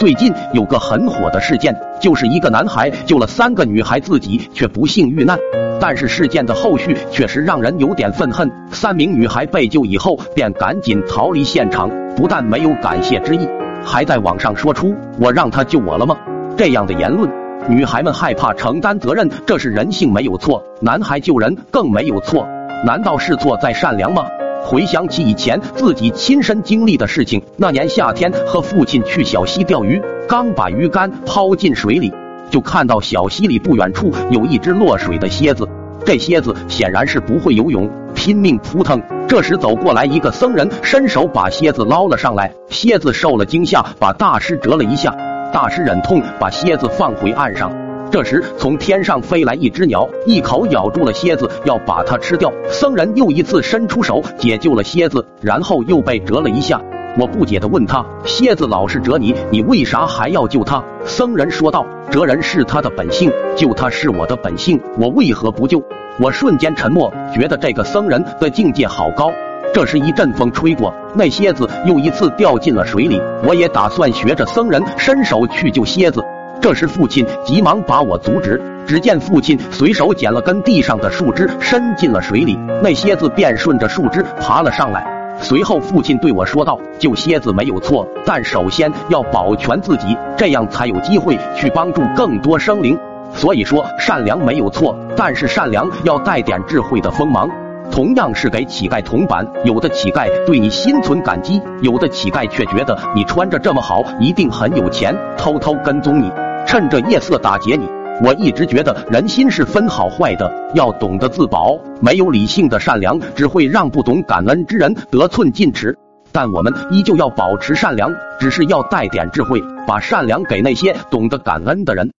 最近有个很火的事件，就是一个男孩救了三个女孩，自己却不幸遇难。但是事件的后续确实让人有点愤恨。三名女孩被救以后，便赶紧逃离现场，不但没有感谢之意，还在网上说出“我让他救我了吗”这样的言论。女孩们害怕承担责任，这是人性没有错；男孩救人更没有错，难道是错在善良吗？回想起以前自己亲身经历的事情，那年夏天和父亲去小溪钓鱼，刚把鱼竿抛进水里，就看到小溪里不远处有一只落水的蝎子。这蝎子显然是不会游泳，拼命扑腾。这时走过来一个僧人，伸手把蝎子捞了上来。蝎子受了惊吓，把大师折了一下。大师忍痛把蝎子放回岸上。这时，从天上飞来一只鸟，一口咬住了蝎子，要把它吃掉。僧人又一次伸出手解救了蝎子，然后又被蛰了一下。我不解的问他：“蝎子老是蛰你，你为啥还要救它？”僧人说道：“蛰人是他的本性，救他是我的本性，我为何不救？”我瞬间沉默，觉得这个僧人的境界好高。这时一阵风吹过，那蝎子又一次掉进了水里。我也打算学着僧人伸手去救蝎子。这时，父亲急忙把我阻止。只见父亲随手捡了根地上的树枝，伸进了水里，那蝎子便顺着树枝爬了上来。随后，父亲对我说道：“救蝎子没有错，但首先要保全自己，这样才有机会去帮助更多生灵。所以说，善良没有错，但是善良要带点智慧的锋芒。同样是给乞丐铜板，有的乞丐对你心存感激，有的乞丐却觉得你穿着这么好，一定很有钱，偷偷跟踪你。”趁着夜色打劫你，我一直觉得人心是分好坏的，要懂得自保。没有理性的善良，只会让不懂感恩之人得寸进尺。但我们依旧要保持善良，只是要带点智慧，把善良给那些懂得感恩的人。